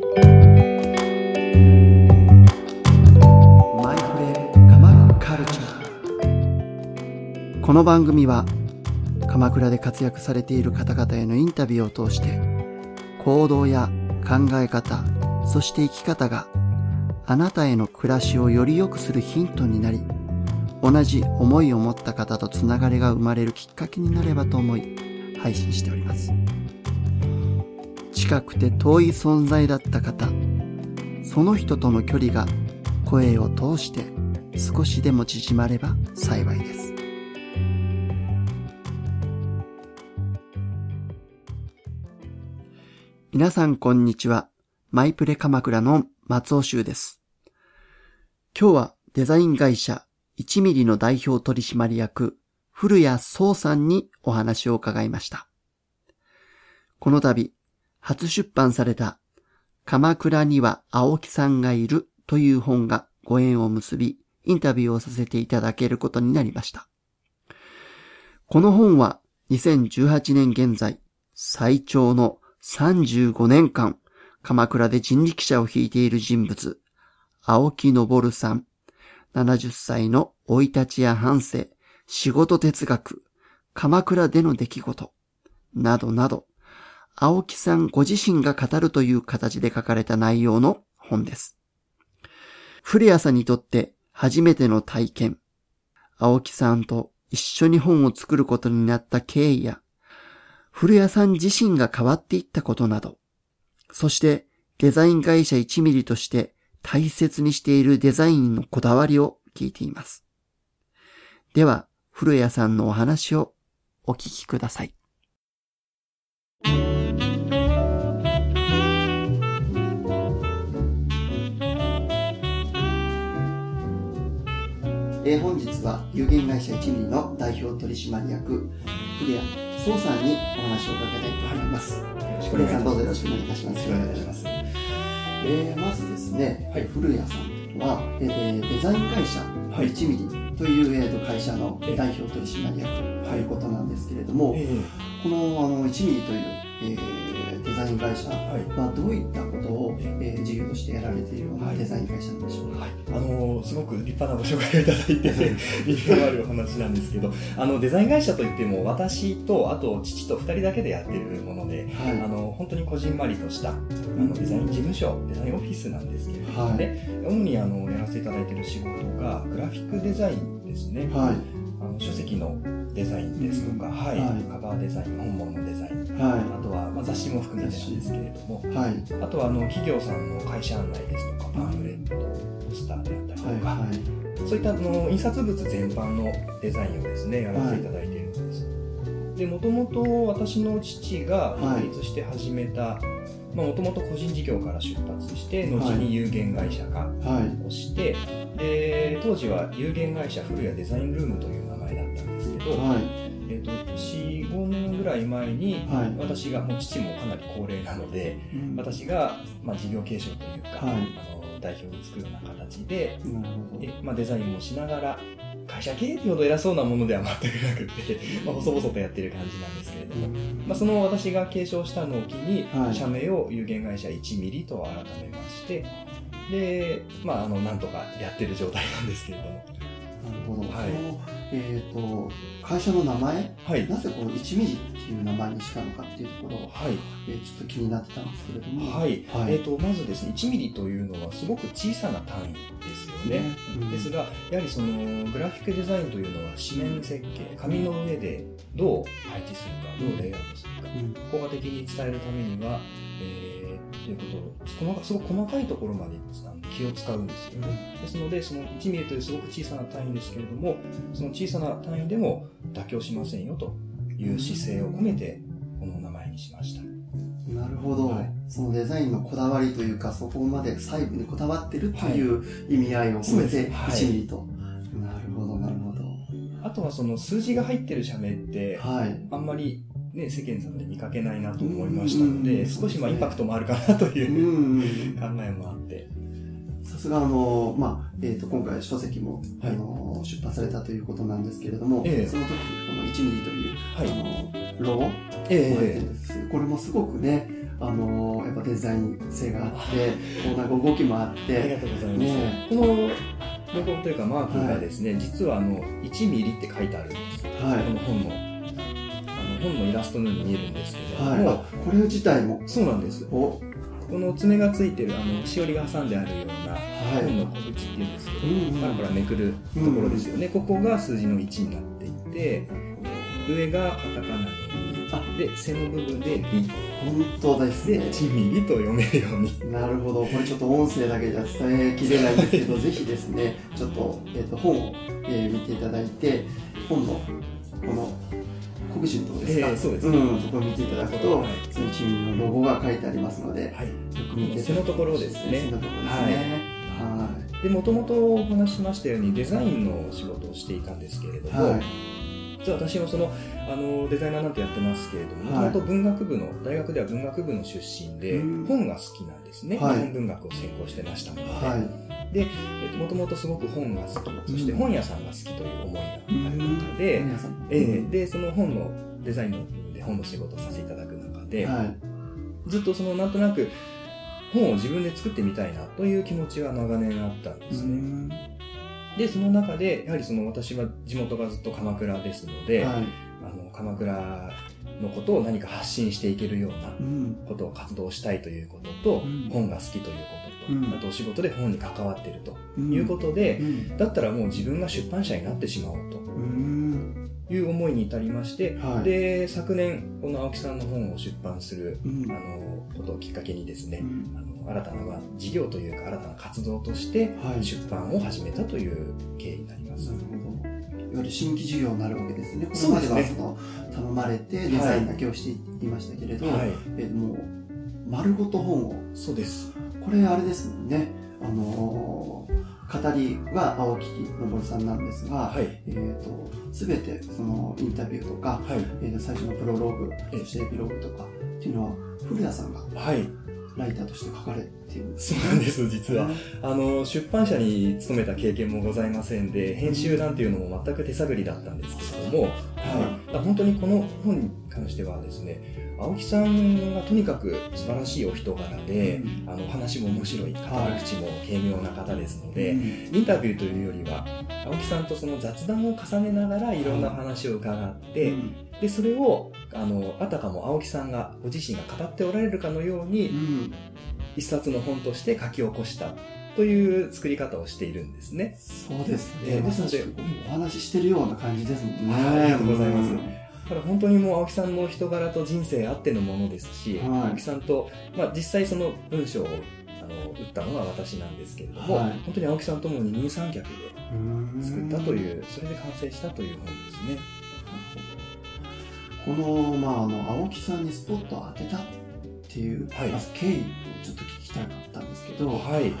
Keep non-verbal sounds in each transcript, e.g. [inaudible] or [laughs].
マイフレー鎌倉カルチャーこの番組は鎌倉で活躍されている方々へのインタビューを通して行動や考え方そして生き方があなたへの暮らしをより良くするヒントになり同じ思いを持った方とつながりが生まれるきっかけになればと思い配信しております。近くて遠い存在だった方その人との距離が声を通して少しでも縮まれば幸いです。皆さんこんにちは。マイプレ鎌倉の松尾修です。今日はデザイン会社1ミリの代表取締役古谷壮さんにお話を伺いました。この度初出版された鎌倉には青木さんがいるという本がご縁を結び、インタビューをさせていただけることになりました。この本は2018年現在最長の35年間鎌倉で人力車を引いている人物、青木昇さん、70歳の生い立ちや反省、仕事哲学、鎌倉での出来事、などなど、青木さんご自身が語るという形で書かれた内容の本です。古谷さんにとって初めての体験、青木さんと一緒に本を作ることになった経緯や、古谷さん自身が変わっていったことなど、そしてデザイン会社1ミリとして大切にしているデザインのこだわりを聞いています。では、古谷さんのお話をお聞きください。えー、本日は有限会社1ミリの代表取締役古谷壮さんにお話を伺いたいと思います。古谷さんどうぞよろしくお願いいたします。よろしくお願いします。えー、まずですね、はい、古谷さんは、えー、デザイン会社1ミリという、えー、と会社の代表取締役ということなんですけれども、はい、このあの1ミリという、えーデザイン会社はどういったことを、えー、事業としてやられているようなデザイン会社なんでしょうか、はい、あのすごく立派なご紹介をいただいて、理由のあるお話なんですけどあのデザイン会社といっても私とあと父と2人だけでやってるもので、はい、あの本当にこじんまりとしたあのデザイン事務所デザインオフィスなんですけれども、ね、主にあのやらせていただいている仕事がグラフィックデザインですね、はい、あの書籍のデザインですとか、うん、はい、はい、カバーデザイン本物のデザイン、はい、あとは、まあ、雑誌も含めてなんですけれども、はい、あとはあの企業さんの会社案内ですとかパンフレットポスターであったりとか、はいはい、そういったあの印刷物全般のデザインをですねやらせていただいているんです、でもともと私の父が独立して始めた、もともと個人事業から出発して後に有限会社化をして、はい、で当時は有限会社古谷デザインルームという名けど、はい、えーと、45年ぐらい前に、はい、私がもう父もかなり高齢なので、うん、私が、まあ、事業継承というか、あの代表を作るような形で、でまあ、デザインもしながら会社経営ってほど偉そうなものでは全くなくて、まあ、細々とやってる感じなんですけれども、まあ、その私が継承したのを機に、社名を有限会社1ミリと改めましてで、まあ、あのなんとかやってる状態なんですけれども。なるほど。はい、えっ、ー、と、会社の名前、はい、なぜこの1ミリっていう名前にしたのかっていうところを、はいえー、ちょっと気になってたんですけれども。はい。はい、えっ、ー、と、まずですね、1ミリというのはすごく小さな単位ですよね。うん、ですが、やはりその、グラフィックデザインというのは紙面設計、紙の上でどう配置するか、どうレイアウトするか、うん、効果的に伝えるためには、えー、ということを、すごく細かいところまで気を使うんですよね。ですので、その1ミリというすごく小さな単位ですけれども、その小さな単位でも妥協しませんよという姿勢を込めて、この名前にしました。なるほど、はい、そのデザインのこだわりというか、そこまで細部にこだわってるという意味合いを込めて1ミリと。はい、なるほど、なるほど。あとはその数字が入ってる社名って、はい、あんまりね、世間さんで見かけないなと思いましたので、少しまあインパクトもあるかなという考えもあって。さすがあの、まあ、えっ、ー、と、今回書籍も、はい、あの、出版されたということなんですけれども、えー、その時、この1ミリという、はい、あの、ロゴ、えー、これもすごくね、あのやっぱデザイン性があって、[laughs] こうなんか動きもあって。ありがとうございます。ね、このロゴというかマークがですね、はい、実はあの、1ミリって書いてあるんです。はい、この本の。本のイラストのように見えるんですけども、はい、これ自体も？そうなんです。この爪がついてるあのしおりが挟んであるような本の小口っていうんですけど、はい、パラパラめくるところですよね、うん、ここが数字の1になっていて上がカタカナのあ。で背の部分で「リ」本当ですね。1ミリと読めるように。なるほど。これちょっと音声だけじゃ伝えきれないんですけど、[laughs] ぜひですね、ちょっと、えっ、ー、と、本を、えー、見ていただいて、本の、この、国とこですか、えー、そうですね。うん、ところ見ていただくと、はい、そのチームのロゴが書いてありますので、はい、よく見て背のところですね。背のところですね。はい。で、もともとお話しましたように、デザインの仕事をしていたんですけれども、はい実は私もそのあのデザイナーなんてやってますけれども、もともと文学部の、大学では文学部の出身で、本が好きなんですね。はい、日本文学を専攻してましたので。はい、で、えっと、もともとすごく本が好き、そして本屋さんが好きという思いがある方で、えー、で、その本のデザインので本の仕事をさせていただく中で、はい、ずっとそのなんとなく本を自分で作ってみたいなという気持ちは長年あったんですね。で、その中で、やはりその私は地元がずっと鎌倉ですので、はい、あの鎌倉のことを何か発信していけるようなことを活動したいということと、うん、本が好きということと、うん、あとお仕事で本に関わっているということで、うん、だったらもう自分が出版社になってしまおうと。いう思いに至りまして、はい、で昨年この青木さんの本を出版する、あのことをきっかけにですね、あの新たな、まあ、事業というか新たな活動として出版を始めたという経緯になります。はい、なるほど。いわゆる新規事業になるわけですね。これまではその頼まれてデザインだけをしていましたけれど、はい、えもう丸ごと本を。そうです。これあれですもんね。あのー、語りは青木昇さんなんですが、はい、えーと、すべてそのインタビューとか、はい、えー、最初のプロローグ、そしてエピローグとかっていうのは古谷さんが、はい、ライターとして書かれている。そうなんです、実は。あの、出版社に勤めた経験もございませんで、編集なんていうのも全く手探りだったんですけれども、はい。本当にこの本に関してはですね、青木さんがとにかく素晴らしいお人柄で、うん、あの話も面白い語り口も軽妙な方ですので、うん、インタビューというよりは青木さんとその雑談を重ねながらいろんな話を伺って、うん、でそれをあのあたかも青木さんがご自身が語っておられるかのように、一冊の本として書き起こしたという作り方をしているんですね。そうですね。ですので、お話ししてるような感じですもんね。ありがとうございます。だから本当にもう青木さんの人柄と人生あってのものですし、はい、青木さんと、まあ、実際その文章をあの打ったのは私なんですけれども、はい、本当に青木さんとも二人三脚で作ったというそれで完成したという本ですね。この,、まあ、あの青木さんにスポットを当てたっていう、はい、まず経緯をちょっと聞きたかったんですけど、はい。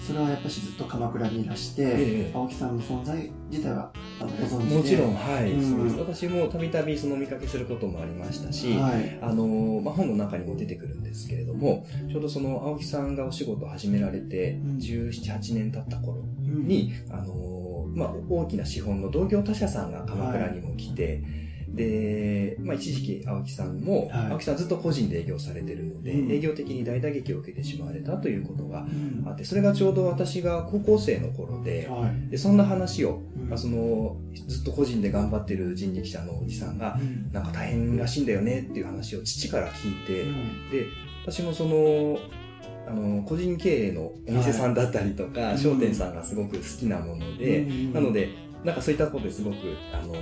それはやっぱしずっと鎌倉にいらして、え青木さんの存在自体はご存知で。もちろん、はい、うん、そうです。私もたびたびその見かけすることもありましたし、はい、あのまあ、本の中にも出てくるんですけれども、ちょうどその青木さんがお仕事を始められて、17、8年経った頃に、うん、あのまあ、大きな資本の同業他社さんが鎌倉にも来て、はいで、まあ、一時期青木さんも、はい、青木さんずっと個人で営業されてるので、うん、営業的に大打撃を受けてしまわれたということがあって、それがちょうど私が高校生の頃で、はい、でそんな話を、まあ、そのずっと個人で頑張ってる人力車のおじさんが、うん、なんか大変らしいんだよねっていう話を父から聞いて、うん、で私もそのあの個人経営のお店さんだったりとか、はい、商店さんがすごく好きなもので、なのでなんかそういったことですごくあの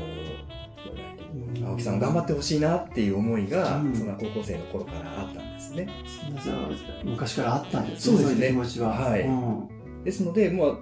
青木さん頑張ってほしいなっていう思いが、うん、その高校生の頃からあったんですね。昔からあったんですね。そうですね。気持ちは。はい。うん、ですので、まあ、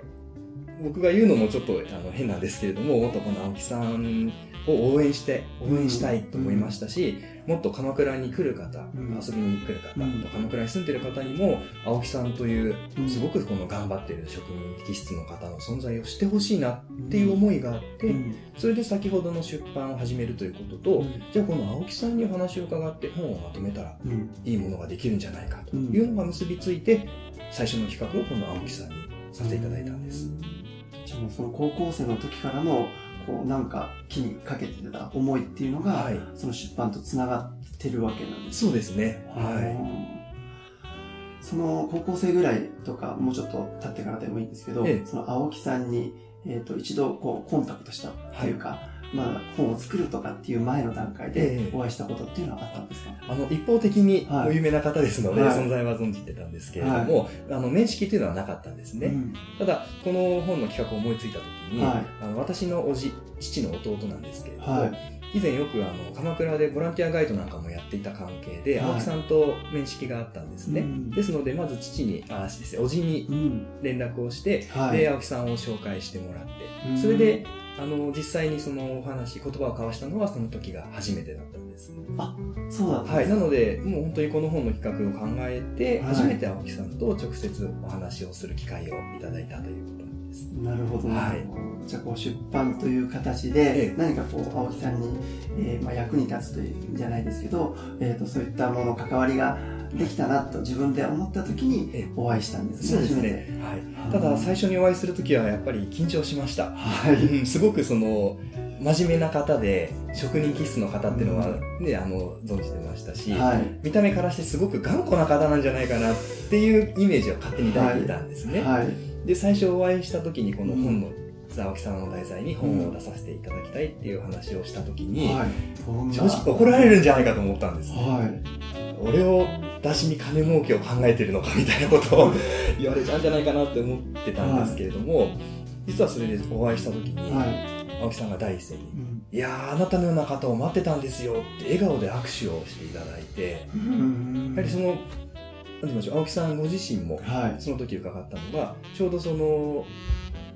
僕が言うのもちょっとあの変なんですけれども、もっとこの青木さんを応援して、応援したいと思いましたし、もっと鎌倉に来る方、遊びに来る方、鎌倉に住んでる方にも、青木さんという、すごくこの頑張ってる職人気質の方の存在をしてほしいなっていう思いがあって、それで先ほどの出版を始めるということと、じゃあこの青木さんにお話を伺って本をまとめたら、いいものができるんじゃないかというのが結びついて、最初の企画をこの青木さんにさせていただいたんです。じゃあもうその高校生の時からの、こうなんか気にかけてた思いっていうのが、はい。その出版とつながってるわけなんですそうですね。ははい。その高校生ぐらいとか、もうちょっと経ってからでもいいんですけど、ええ。その青木さんに、えっ、と、一度こうコンタクトしたというか、まあ本を作るとかっていう前の段階でええお会いしたことっていうのはあったんですか、い。あの、一方的にはいご有名な方ですので、はい存在は存じてたんですけれども、あの、面識というのはなかったんですね。うんただ、この本の企画を思いついた時に、はいあの私のおじ、父の弟なんですけれども、はい。以前よくあの鎌倉でボランティアガイドなんかもやっていた関係で、はい青木さんと面識があったんですね。うんですので、まず父に、あ、ですね、おじにうん。連絡をして、はい。で、青木さんを紹介してもらって、うんそれで、あの、実際にそのお話、言葉を交わしたのはその時が初めてだったんです。そうだったんはい。ですなので、もう本当にこの本の企画を考えて、はい初めて青木さんと直接お話をする機会をいただいたということなんです。なるほど、はいじゃあこう出版という形でええ何かこう青木さんに、えーまあ、役に立つというんじゃないですけど、えー、とそういったもの関わりができたなと自分で思った時にええ。お会いしたんですそうですね。はい。ただ、最初にお会いするときはやっぱり緊張しました。はい。うん。すごくその、真面目な方で、職人気質の方っていうのはね、あの、存じてましたし、はい。見た目からしてすごく頑固な方なんじゃないかなっていうイメージを勝手に抱いていたんですね。はい。で、最初お会いした時にこの本の、青木さんを題材に本を出させていただきたいっていう話をした時に、はい。正直怒られるんじゃないかと思ったんです。はい。俺を出しに金儲けを考えてるのかみたいなことを [laughs] 言われちゃうんじゃないかなって思ってたんですけれども、実はそれでお会いした時に、はい。青木さんが第一声にうん。いやー、あなたのような方を待ってたんですよって笑顔で握手をしていただいて、うん。やはりその、なんて言いましょう、青木さんご自身も、はい。その時伺ったのが、ちょうどその、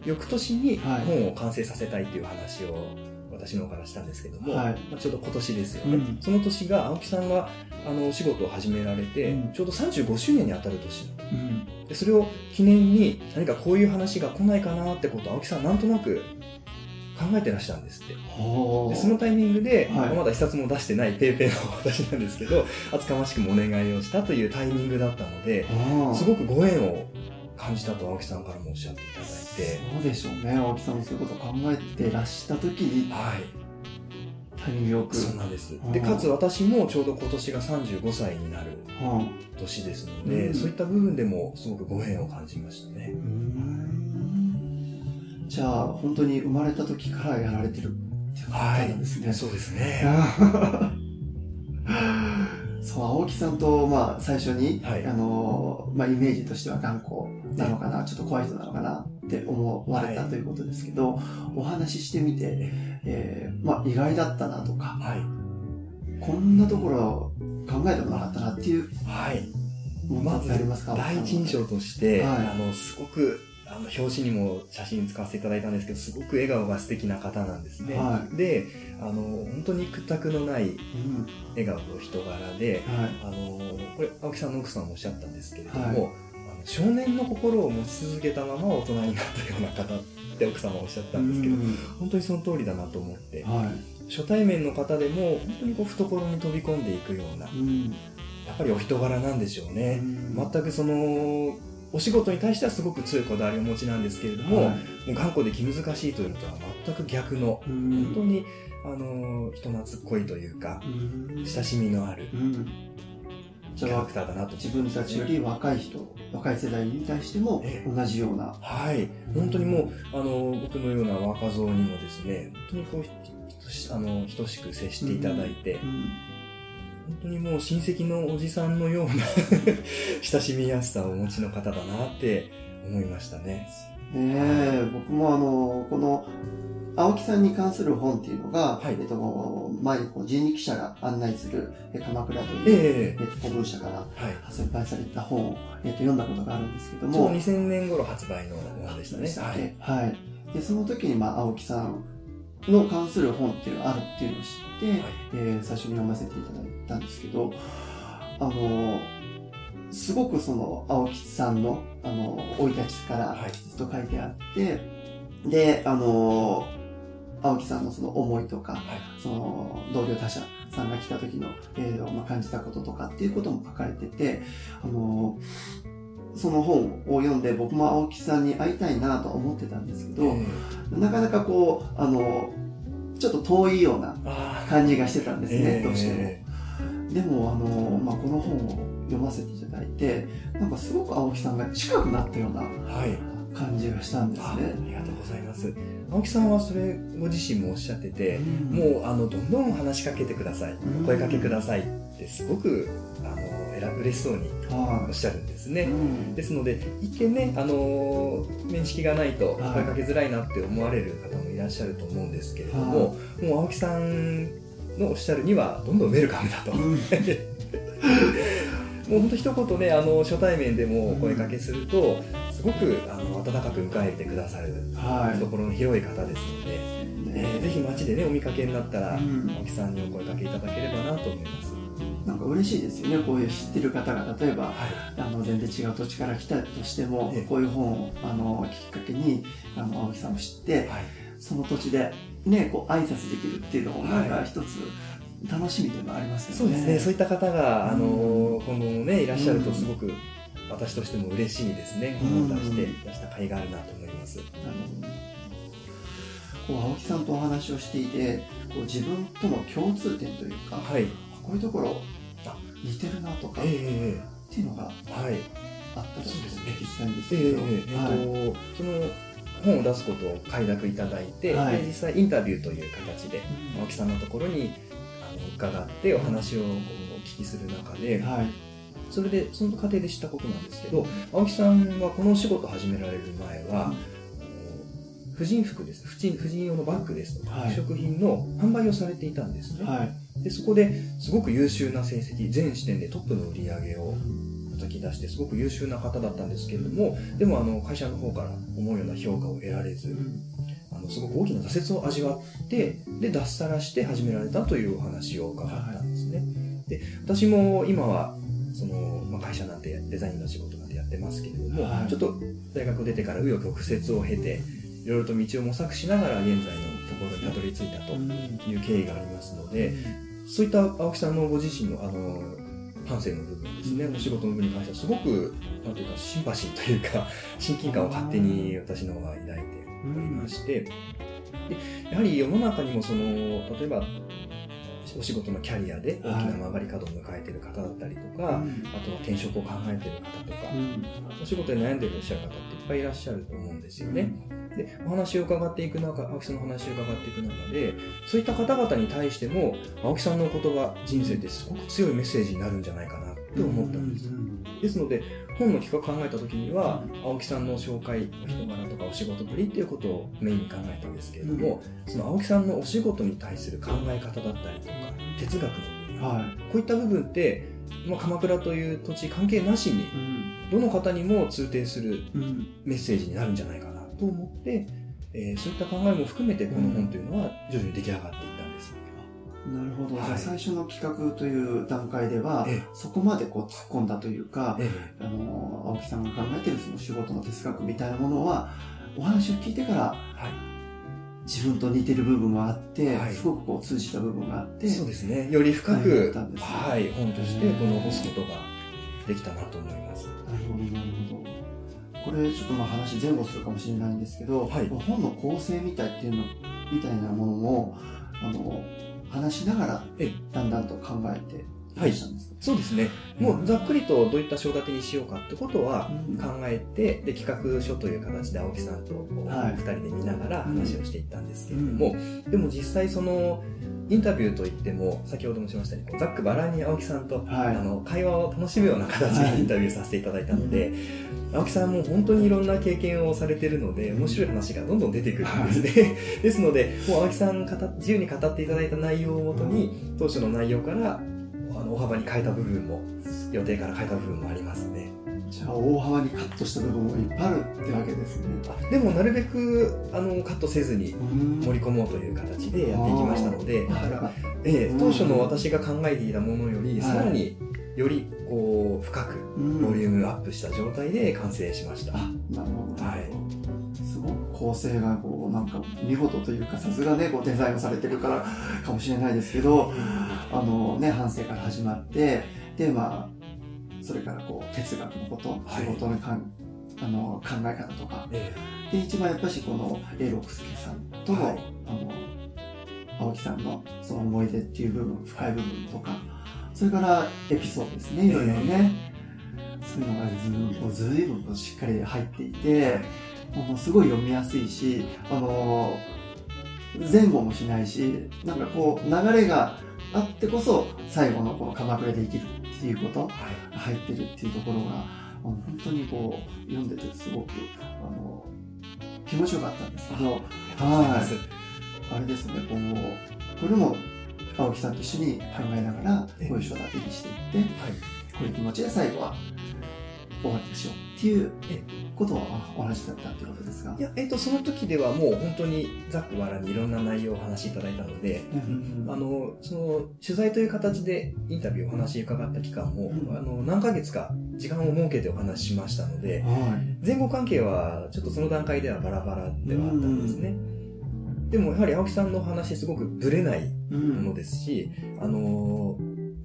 翌年にはい。本を完成させたいっていう話を私の方からしたんですけども、はい。まあ、ちょうど今年ですよね。うん。その年が青木さんがあのお仕事を始められて、うん。ちょうど35周年に当たる年うん。でそれを記念に何かこういう話が来ないかなってことを青木さんなんとなく考えてらっしゃるんですって。でそのタイミングで、はい。まだ一冊も出してないペーペーの私なんですけど、厚かましくもお願いをしたというタイミングだったので、ああ。すごくご縁を感じたと青木さんからもおっしゃっていただいて、そうでしょうね。青木さんもそういうこと考えてらした時にはい、タイミングよく。そうなんです。う。ん。で、かつ私もちょうど今年が35歳になるは年ですので、うん。そういった部分でもすごくご縁を感じましたね。ん。じゃあ本当に生まれた時からやられてるっていうことなんですね、そうですね。[laughs] そう青木さんと、まあ、最初に、はい。あのまあ、イメージとしては頑固なのかな、ちょっと怖い人なのかなって思われたはいということですけど、お話ししてみて、えーまあ、意外だったなとかはい。こんなところ考えたことなかったなっていうはい。ますか？第一印象として、はい。あの、すごく、あの、表紙にも写真使わせていただいたんですけど、すごく笑顔が素敵な方なんですね。はで、あの、本当に屈託のないうん笑顔と人柄で、はい。あの、これ、青木さんの奥さんもおっしゃったんですけれども、はい。あの少年の心を持ち続けたまま大人になったような方って奥様おっしゃったんですけど、うん。本当にその通りだなと思って、はい。初対面の方でも本当にこう懐に飛び込んでいくような、うん。やっぱりお人柄なんでしょうね。うん。全くその、お仕事に対してはすごく強いこだわりをお持ちなんですけれども、はい。もう頑固で気難しいというのとは全く逆の、うん。本当に、あの、人懐っこいというか、うん。親しみのあるキャラクターだなと。自分たちより若い人若い世代に対してもええ。同じような。はい。本当にもう、あの、僕のような若造にもですね、本当にこう、あの、等しく接していただいて、うん本当にもう親戚のおじさんのような [laughs] 親しみやすさをお持ちの方だなって思いましたね。ねえ僕もあのこの青木さんに関する本っていうのが、はいえっと、前にこう人力車が案内するえ鎌倉という、えええっと、古文社からはい。発売された本を、えっと、読んだことがあるんですけどちょうども2000年頃発売のものでしたね。はい。けはい。で、その時に、まあ、青木さんの関する本っていうのがあるっていうのを知って、はいえー最初に読ませていただいたんですけど、あの、すごくその、青木さんの、あの、生い立ちからはいずっと書いてあって、で、あの、青木さんのその思いとか、はい。その同僚他社さんが来た時の、えーまあ、感じたこととかっていうことも書かれてて、あのその本を読んで僕も青木さんに会いたいなと思ってたんですけど、なかなかこうあのちょっと遠いような感じがしてたんですね、どうしても。でもあの、まあ、この本を読ませていただいてなんかすごく青木さんが近くなったような感じがしたんですね、はい、ありがとうございます。青木さんはそれご自身もおっしゃってて、うん、もうあのどんどん話しかけてください、うん、声かけくださいってすごくあの嬉しそうにおっしゃるんですね、うん、ですので一見ねあの面識がないと声かけづらいなって思われる方もいらっしゃると思うんですけれども、もう青木さんのおっしゃるにはどんどんウェルカムだと。[laughs] もう本当一言ねあの初対面でもお声かけすると、すごくあの温かく迎えてくださる懐の広い方ですので、ね、ぜひ街でねお見かけになったら、うん、青木さんにお声かけいただければなと思います。なんか嬉しいですよねこういう知ってる方が例えば、はい、あの全然違う土地から来たとしても、こういう本をあのきっかけにあの青木さんを知って、はい、その土地でねこう挨拶できるっていうのもなんか一つ、楽しみでもありますよね。そうですね。そういった方が、あの、今後もね、いらっしゃるとすごく、私としても嬉しいですね。本を出して、出した甲斐があるなと思います。なるほど。こう青木さんとお話をしていて、こう自分との共通点というか、はい、こういうところ似てるなとか、えー、っていうのが、はい、あったらそうですね。聞きたいんですけど、えー、えー、はい、その本を出すことを快諾いただいて、はい、実際インタビューという形で、うん、青木さんのところにあの伺ってお話をお聞きする中で、はい、それでその過程で知ったことなんですけど、青木さんはこのお仕事を始められる前は、婦人服です。婦人婦人用のバッグですとか、はい、食品の販売をされていたんですね。はい、でそこですごく優秀な成績、全視点でトップの売り上げを叩き出して、すごく優秀な方だったんですけれども、でもあの会社の方から思うような評価を得られず、あのすごく大きな挫折を味わって、で、脱サラして始められたというお話を伺ったんですね。で、私も今は、その、まあ、会社なんてデザインの仕事なんてやってますけれども、はい、ちょっと大学出てから紆余曲折を経て、いろいろと道を模索しながら現在のところにたどり着いたという経緯がありますので、そういった青木さんのご自身のあの反省の部分ですね、お仕事の部分に関してはすごく、なんていうか、シンパシーというか、親近感を勝手に私の方が抱いておりまして、でやはり世の中にもその、例えば、お仕事のキャリアで大きな曲がり角を迎えている方だったりとか、あとは転職を考えている方とか、お仕事で悩んでいらっしゃる方っていっぱいいらっしゃると思うんですよね。で、お話を伺っていく中、青木さんの話を伺っていく中で、そういった方々に対しても、青木さんの言葉、人生ってすごく強いメッセージになるんじゃないかなって思ったんです。ですので、本の企画考えた時には、青木さんの紹介、お人柄とかお仕事ぶりっていうことをメインに考えたんですけれども、その青木さんのお仕事に対する考え方だったりとか、哲学のはい、こういった部分って、まあ、鎌倉という土地関係なしに、どの方にも通底するメッセージになるんじゃないかなと思って、えー、そういった考えも含めてこの本というのは徐々に出来上がっていったんです。なるほど、はい、最初の企画という段階では、ええ、そこまでこう突っ込んだというか、え、あの青木さんが考えてるその仕事の哲学みたいなものはお話を聞いてから、はい、自分と似てる部分もあって、はい、すごくこう通じた部分があってそうですね。より深く、ね、はい、本として残すことができたなと思います。なるほどなるほど。これちょっとまあ話前後するかもしれないんですけど、はい、本の構成みたいっていうのみたいなものもあの話しながらだんだんと考えてはい、そうですね。もうざっくりとどういった章立てにしようかってことは考えて、で、企画書という形で青木さんと二人で見ながら話をしていったんですけれども、でも実際その、インタビューといっても、先ほどもしましたように、ざっくばらんに青木さんと、はい、あの会話を楽しむような形でインタビューさせていただいたので、はい、青木さんも本当にいろんな経験をされているので、面白い話がどんどん出てくるんですね。はい、[laughs] ですので、もう青木さん自由に語っていただいた内容をもとに、当初の内容からあの大幅に変えた部分も、予定から変えた部分もありますね。じゃあ大幅にカットした部分もいっぱいあるってわけですね。でもなるべくあのカットせずに盛り込もうという形でやっていきましたので、だから、えー、当初の私が考えていたものより、さらによりこう深くボリュームアップした状態で完成しました。なるほど。はい。すごく構成がこうなんか見事というかさすがねこうデザインをされてるからかもしれないですけど、あのね反省から始まってでまあそれからこう哲学のこと、はい。仕事のかんあの考え方とか。えで一番やっぱしこの永六輔さんとの,、はい。あの青木さんのその思い出っていう部分深い部分とか。それからエピソードですねいろいろね、そういうのがずいぶんずいぶんこうしっかり入っていて、もうすごい読みやすいしあの前後もしないしなんかこう流れがあってこそ最後のこの鎌倉で生きるっていうこと入ってるっていうところが本当にこう読んでてすごくあの気持ちよかったんですけどありがとうござい。あれですねこうこれも青木さんと一緒に考えながらええこういう書立てにしていってはい。こういう気持ちで最後は終わりにしようっていうえことをお話だったっていうことですがいや、えっ、と、その時ではもう本当にざっくばらんにいろんな内容をお話しいただいたので、うんあの、その、取材という形でインタビューお話伺った期間も、うんあの、何ヶ月か時間を設けてお話ししましたので、はい。前後関係はちょっとその段階ではバラバラではあったんですね。でもやはり青木さんのお話すごくブレないうんものですし、あの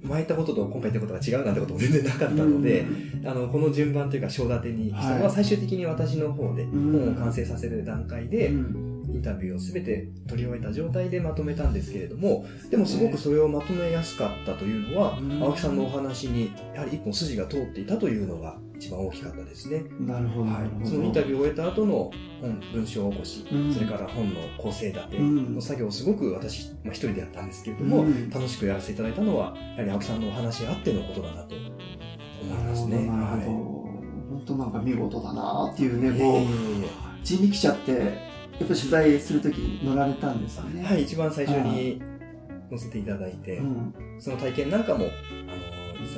前言ったことと今回言ったことが違うなんてことも全然なかったので、あの、この順番というか、章立てにしたのははい最終的に私の方でうん。本を完成させる段階で、うん。インタビューをすべて取り終えた状態でまとめたんですけれども、でもすごくそれをまとめやすかったというのは、うん。青木さんのお話に、やはり一本筋が通っていたというのが一番大きかったですね。なるほどはい、そのインタビューを終えた後の本、文章起こし、うんそれから本の構成立てうんの作業をすごく私、まあ、一人でやったんですけれども、うん楽しくやらせていただいたのは、やはり青木さんのお話あってのことだなと思いますね。なるほど、なるほど。本当なんか見事だなっていうね、こう、いえいえい人力車って、やっぱ取材するときに乗られたんですよね。えはい、一番最初に載せていただいて、うん。その体験なんかも、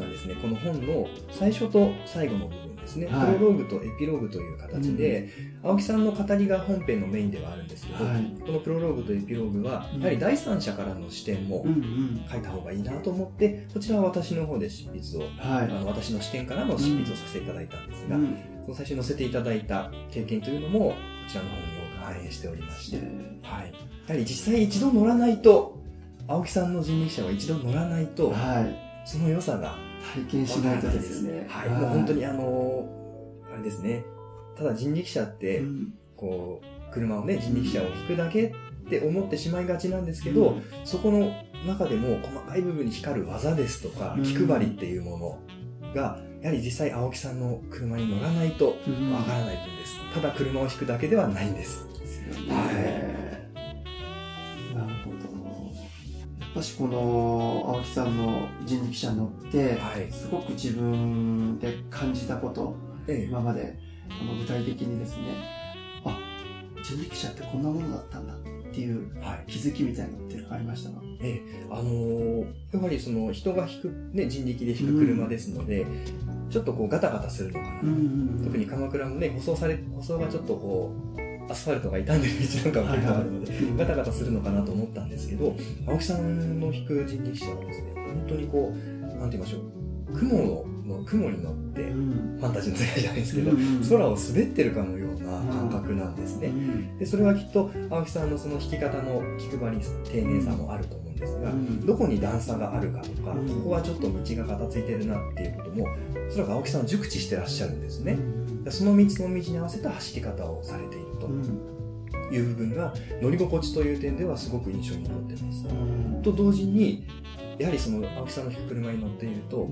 はですね、この本の最初と最後の部分ですね、はいプロローグとエピローグという形で、青木さんの語りが本編のメインではあるんですけど、はい。このプロローグとエピローグは、うんやはり第三者からの視点もうんうん。書いた方がいいなと思って、こちらは私の方で執筆を、はい。あの私の視点からの執筆をさせていただいたんですが、うんその最初に載せていただいた経験というのも、こちらの方に多く反映しておりまして、はい。やはり実際一度乗らないと、青木さんの人力車は一度乗らないと、はい。その良さが体験しないとですよね。はい、もう本当にあのあれですね。ただ人力車って、うんこう、車をね、人力車を引くだけって思ってしまいがちなんですけど、そこの中でも細かい部分に光る技ですとか、うん気配りっていうものが、やはり実際青木さんの車に乗らないとうんわからない分です。ただ車を引くだけではないんです。ですよね。はいやっぱしこの青木さんの人力車に乗って、はい。すごく自分で感じたこと、ええ今まであの具体的にですね、あ、人力車ってこんなものだったんだっていうはい。気づきみたいなのってありましたか？ええ、あのーやはりその人が引く、ね、人力で引く車ですので、ちょっとこうガタガタするのかな。ん特に鎌倉もね、舗装され、舗装がちょっとこう、アスファルトが傷んでる道なんかも結構あるので、ガタガタするのかなと思ったんですけど、青木さんの引く人力車はですね、本当にこう、なんて言いましょう、雲の、の雲に乗って、うん。ファンタジーの世界じゃないですけど、うん空を滑ってるかのような感覚なんですね。うんで、それはきっと青木さんのその弾き方の気配り、丁寧さもあると思うんですが、うん。どこに段差があるかとか、うん。ここはちょっと道がガタついてるなっていうことも、おそらく青木さんは熟知してらっしゃるんですね。でその道の道に合わせた走り方をされているとうんいう部分が、乗り心地という点ではすごく印象に残ってます。うん。と同時に、やはりその青木さんの引く車に乗っていると、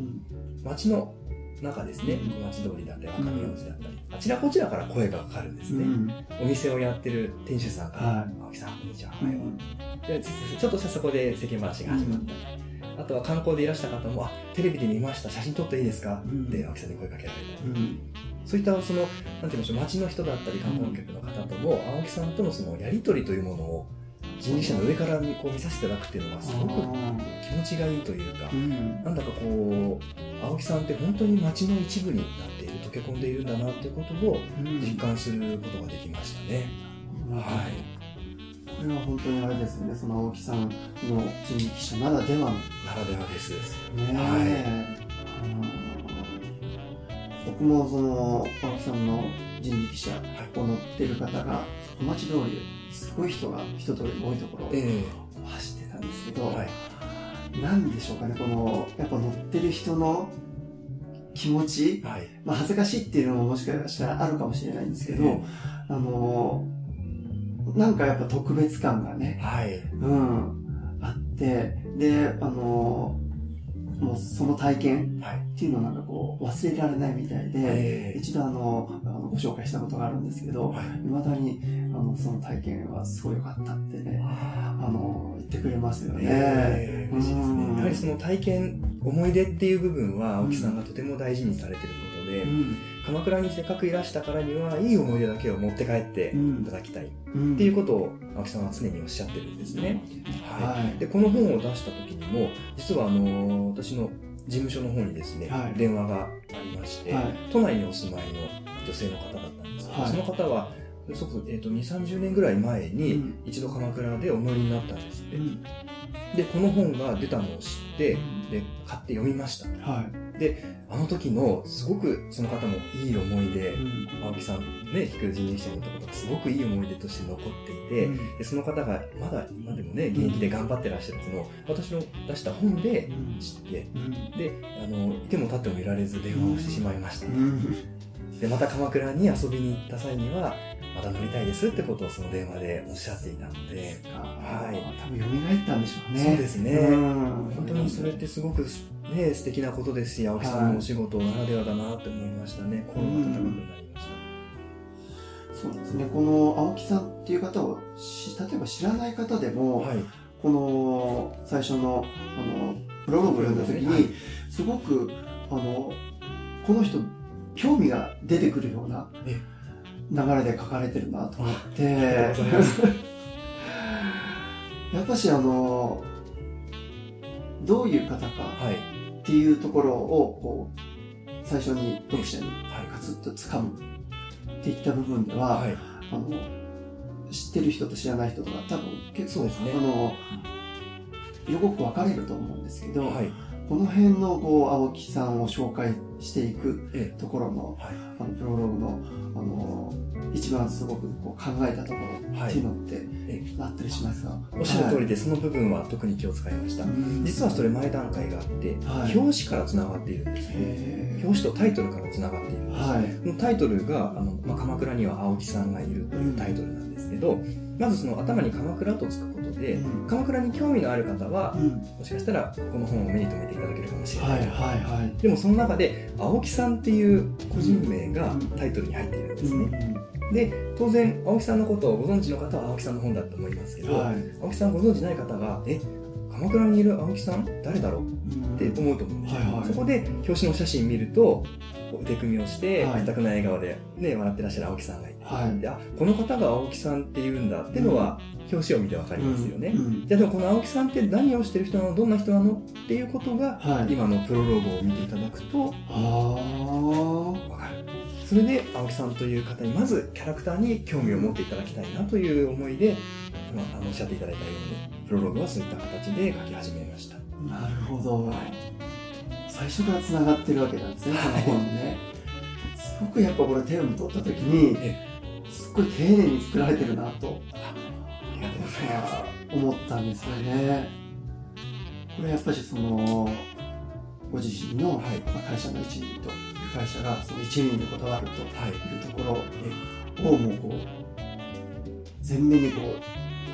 街の中ですね、うん。街通りだったり、赤身王子だったり、あちらこちらから声がかかるんですね。うん。お店をやってる店主さんから、はい。青木さん、こんにちは。うん。でちょっとしたそこで世間話が始まった。り、あとは観光でいらした方も、あ、テレビで見ました、写真撮っていいですか、うん。って青木さんに声かけられたり、うんそういったその、なんて言いましょう、街の人だったり観光客の方とも、青木さんとのそのやりとりというものを、人力車の上から見こう見させていただくっていうのがすごく気持ちがいいというかう、んなんだかこう、青木さんって本当に街の一部になっている、溶け込んでいるんだなっていうことを実感することができましたね。はい。これは本当にあれですね、その青木さんの人力車ならではのね。ならではです。うん僕もその青木さんの人力車を乗ってる方が小町通りですごい人が人通りが多いところをえ走ってたんですけど、えはい。なんでしょうかねこのやっぱ乗ってる人の気持ち、はい。まあ恥ずかしいっていうのももしかしたらあるかもしれないんですけど、えあのーなんかやっぱ特別感がね、はい。うん、あって、で、あのーもうその体験はい。っていうのはなんかこう忘れられないみたいで、え一度あの、あのご紹介したことがあるんですけど、はい。未だにあのその体験はすごい良かったってね、あの、言ってくれますよね。えー嬉しいですうんね。やはりその体験、思い出っていう部分は、青木さんがとても大事にされてることで、うん鎌倉にせっかくいらしたからには、いい思い出だけを持って帰っていただきたい。っうんていうことを青木さんは常におっしゃってるんですね。ははいい。で、この本を出した時にも、実はあの、私の事務所の方にですね、はい電話がありまして、はい都内にお住まいの女性の方だったんですけど、はいその方は、そこえっと2、30年ぐらい前にうん一度鎌倉でお乗りになったんですって。うんで、この本が出たのを知って、で、買って読みました。はい。あの時の、すごくその方もいい思い出、うん。青木さんね、菊人力車に乗ったことがすごくいい思い出として残っていて、うん。でその方がまだ今でもね、現役で頑張ってらっしゃるっていうのを、私の出した本でうん。知って、うん。で、あの、いても立ってもいられず電話をしてしまいました。うん。で、また鎌倉に遊びに行った際には、また乗りたいですってことをその電話でおっしゃっていたので、はい多分蘇ったんでしょうね。そうですねうん本当にそれってすごくね、素敵なことですし、青木さんのお仕事ならではだなって思いましたね。心が温かくなりました。そうですね。この青木さんっていう方をし、例えば知らない方でも、はい。この最初の、あの、プロローグを読んだ時に、はいすごく、あの、この人、興味が出てくるようなえ流れで書かれてるなと思って。やっぱしあの、どういう方かはい。っていうところを、こう、最初に読者にはい。カツッと掴むっていった部分では、はい。あの、知ってる人と知らない人とか多分結構、そうですねあの、よく分かれると思うんですけど、はい。この辺のこう、青木さんを紹介していくえところの、はい。あの、プロローグの、あの、一番すごくこう考えたところっていうのって、えあったりしますか？おっしゃる通りで、その部分は特に気を使いました。実はそれ前段階があって、はい表紙から繋がっているんですね。へ表紙とタイトルから繋がっているんです。はい。タイトルが、あの、まあ、鎌倉には青木さんがいるというタイトルなんですけど、まずその頭に鎌倉とつくことで、うん鎌倉に興味のある方は、うんもしかしたらこの本を目に留めていただけるかもしれない。はいはいはい。でもその中で、青木さんっていう個人名がうんタイトルに入っているんですうんね。で、当然、青木さんのことをご存知の方は青木さんの本だと思いますけど、はい。青木さんご存知ない方が、え、鎌倉にいる青木さん？誰だろう？って思うと思うんですよ、はいはいそこで表紙の写真見ると腕組みをしてはい。全くない笑顔で、ね、笑ってらっしゃる青木さんがいて、はい。であこの方が青木さんって言うんだっていうのは表紙を見てわかりますよね、うん。うん。じゃあでもこの青木さんって何をしてる人なの？どんな人なの？っていうことが、はい。今のプロローグを見ていただくとあわかる。それで青木さんという方にまずキャラクターに興味を持っていただきたいなという思いで今あのおっしゃっていただいたようにプロローグはそういった形で書き始めました。あ、なるほど。はい最初から繋がってるわけなんですね、このはい本ね。すごくやっぱこれ手を取った時に、えすっごい丁寧に作られてるなとありがとうございま思ったんですよね。これやっぱりその、ご自身の、はい。まあ会社の一味という会社がその一味にこだわるとはいいうところをもうこう、全面にこう、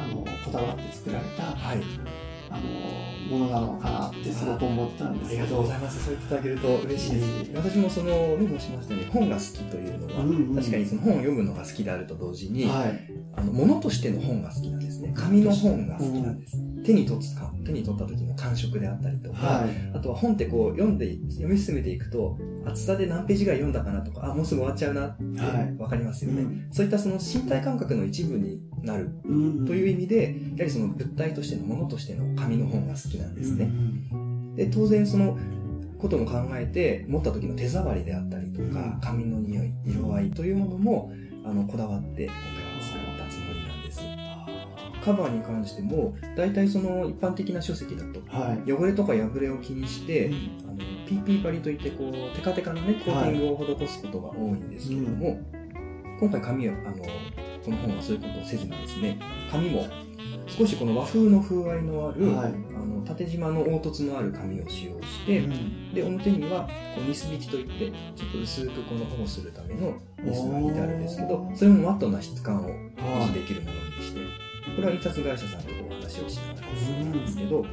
あの、こだわって作られた、はいあの、ものなのかなってすごく思ったんですありがとうござ、います。そう言っていただけると嬉しいです。私もその、ね、申しましたように、本が好きというのは、うんうん確かにその本を読むのが好きであると同時に、はい。あの、物としての本が好きなんですね。紙の本が好きなんです。手に取った、手に取った時の感触であったりとか、はい。あとは本ってこう読んで、読み進めていくと、厚さで何ページぐらい読んだかなとか、あ、もうすぐ終わっちゃうなってはいわかりますよね。うんそういったその身体感覚の一部になるうんという意味で、やはりその物体としてのものとしての紙の本が好きなんですね。で、当然そのことも考えて、持った時の手触りであったりとか、紙の匂い、色合いというものも、あの、こだわって今回は作ったつもりなんです。カバーに関しても、大体その一般的な書籍だと、はい。汚れとか破れを気にして、あの、PP 張りといって、こう、テカテカのね、コーティングを施すことが多いんですけれども、今回紙を、あの、この本はそういうことをせずにですね、紙も少しこの和風の風合いのある、はい。あの縦縞の凹凸のある紙を使用して、うん。で、表には、こう、ニス引きといって、ちょっと薄くこの保護するためのニスが引いてあるんですけど、それもマットな質感を維持できるものにして、これは印刷会社さんとお話をしながら作ったんですけど、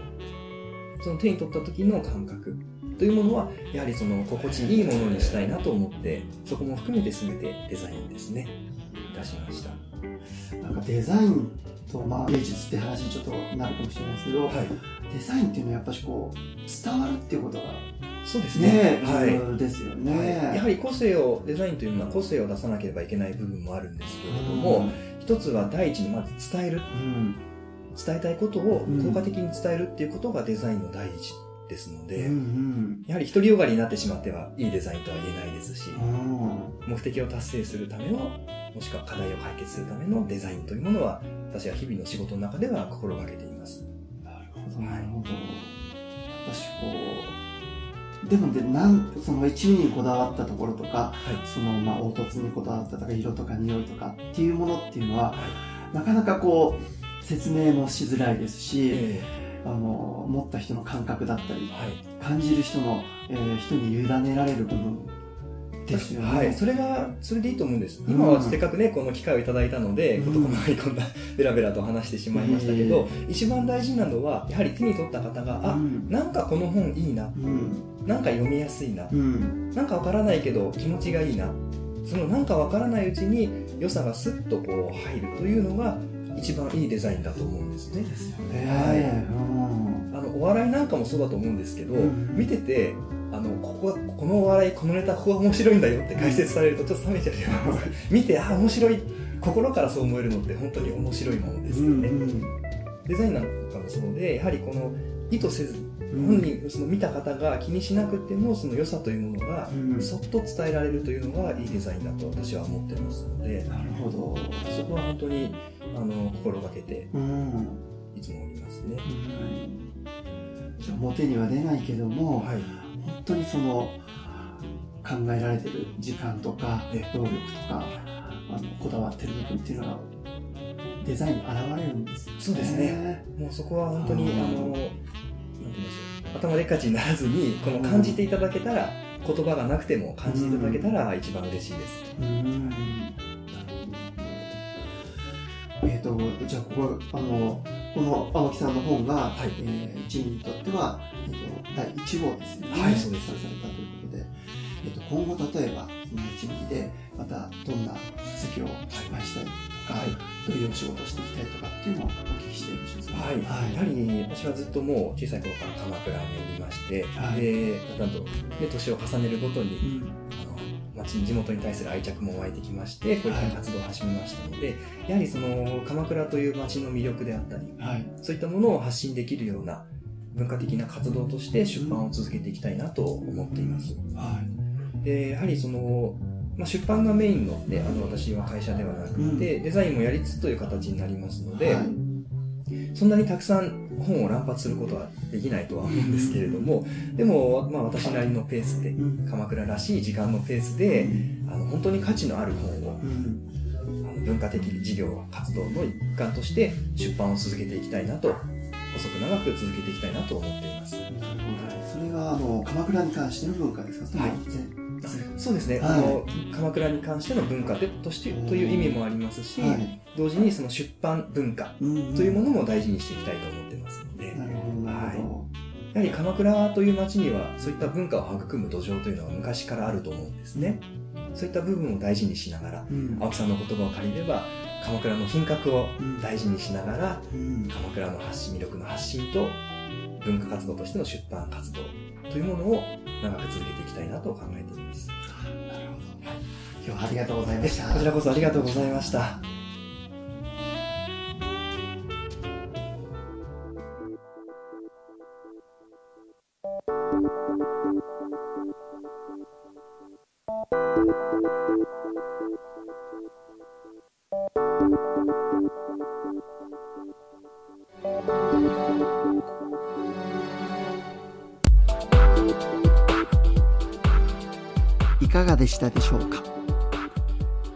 その手に取った時の感覚というものは、やはりその心地いいものにしたいなと思って、そこも含めて全てデザインですね、いたしました。なんかデザインと、まあ、芸術って話にちょっとなるかもしれないですけど、はい。デザインっていうのはやっぱしこう伝わるっていうことがそうですねね。はい。ですよね、はい、やはり個性をデザインというのは個性を出さなければいけない部分もあるんですけれども、一つは第一にまず伝えるうん伝えたいことをうん効果的に伝えるっていうことがデザインの第一ですので、うんやはり独りよがりになってしまってはいいデザインとは言えないですしうんうん目的を達成するためのもしくは課題を解決するためのデザインというものは私は日々の仕事の中では心がけています。なるほどなるほど。私こうでもでなんその一味にこだわったところとかはい。そのまあ凹凸にこだわったとか色とか匂いとかっていうものっていうのははなかなかこう説明もしづらいですいし、えあの持った人の感覚だったりーはい。感じる人の、えー人に委ねられる部分ですよね。はい、それが、それでいいと思うんです。うん。今はせっかくね、この機会をいただいたので、うん。こと細かにこんな [laughs] ベラベラと話してしまいましたけど、一番大事なのは、やはり手に取った方が、あ、うん。なんかこの本いいな、うん。なんか読みやすいな、うん。なんかわからないけど気持ちがいいな、そのなんかわからないうちに良さがスッとこう入るというのが、一番いいデザインだと思うんですね。ですよね。はいうんあの、お笑いなんかもそうだと思うんですけど、うん見てて、あの、ここが、このお笑い、このネタ、ここが面白いんだよって解説されるとちょっと冷めちゃうじゃないですか。見て、あ、面白い。心からそう思えるのって本当に面白いものですよね。デザインなんかもそうで、やはりこの、意図せず、うん本人、その見た方が気にしなくても、その良さというものがう、んそっと伝えられるというのがいいデザインだと私は思ってますので、なるほど。そこは本当に、あの、心がけて、うんいつもおりますね。じゃあ表には出ないけども、はい。本当にその考えられてる時間とかえ労力とかあのこだわってる部分っていうのがデザインに現れるんですよね。そうですねもうそこは本当に、うんあの、なんて言いましょう。頭でっかちにならずに、この感じていただけたら、言葉がなくても感じていただけたら一番嬉しいです。うんえっ、と、じゃあ、ここ、あの、この青木さんの本が、はい。えー、チームにとっては、えっ、と、第1号ですよね。はいそうです。されたということで、えっ、と、今後、例えば、その1ミリで、また、どんな書籍を出版したりとか、はい。どういうお仕事をしていきたいとかっていうのをお聞きしてよろしいですか？はい。やはり、私はずっともう小さい頃から鎌倉におりまして、はい。で、だんだんと、ね、年を重ねるごとに、うん町に地元に対する愛着も湧いてきまして、こういった活動を始めましたので、やはりその、鎌倉という町の魅力であったり、はい。そういったものを発信できるような文化的な活動として出版を続けていきたいなと思っています。はい。で、やはりその、まあ、出版がメインので、あの、私は会社ではなくて、デザインもやりつつという形になりますので、はいそんなにたくさん本を乱発することはできないとは思うんですけれども、でも、まあ私なりのペースで、うん。鎌倉らしい時間のペースで、あの、本当に価値のある本をうん。あの文化的事業活動の一環として出版を続けていきたいなと、細く長く続けていきたいなと思っています。それはあの鎌倉に関しての文化ですか？はい。全そうですね、はい。あの鎌倉に関しての文化でとしてという意味もありますし、はい。同時にその出版文化うんというものも大事にしていきたいと思ってますので、なるほどなるほやはり鎌倉という町にはそういった文化を育む土壌というのは昔からあると思うんですね。そういった部分を大事にしながら、ど、うん。青木さんの言葉を借りれば、鎌倉の品格をうん大事にしながら、うん。鎌倉の発信、魅力の発信と、文化活動としての出版活動というものを長く続けていきたいなと考えています。今日はありがとうございましたこちらこそありがとうございました。いかがでしたでしょうか？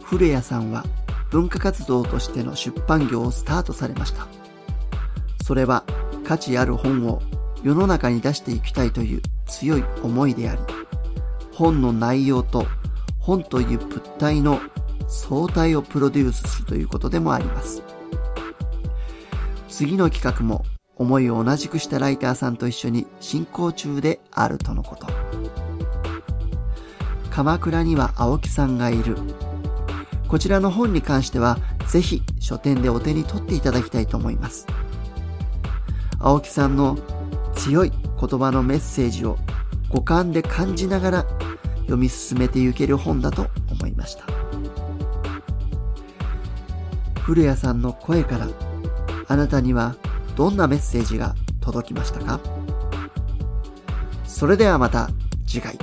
古谷さんは文化活動としての出版業をスタートされました。それは価値ある本を世の中に出していきたいという強い思いであり、本の内容と本という物体の相対をプロデュースするということでもあります。次の企画も思いを同じくしたライターさんと一緒に進行中であるとのこと。鎌倉には青木さんがいる。こちらの本に関しては、ぜひ書店でお手に取っていただきたいと思います。青木さんの強い言葉のメッセージを五感で感じながら読み進めていける本だと思いました。古谷さんの声からあなたにはどんなメッセージが届きましたか？それではまた次回。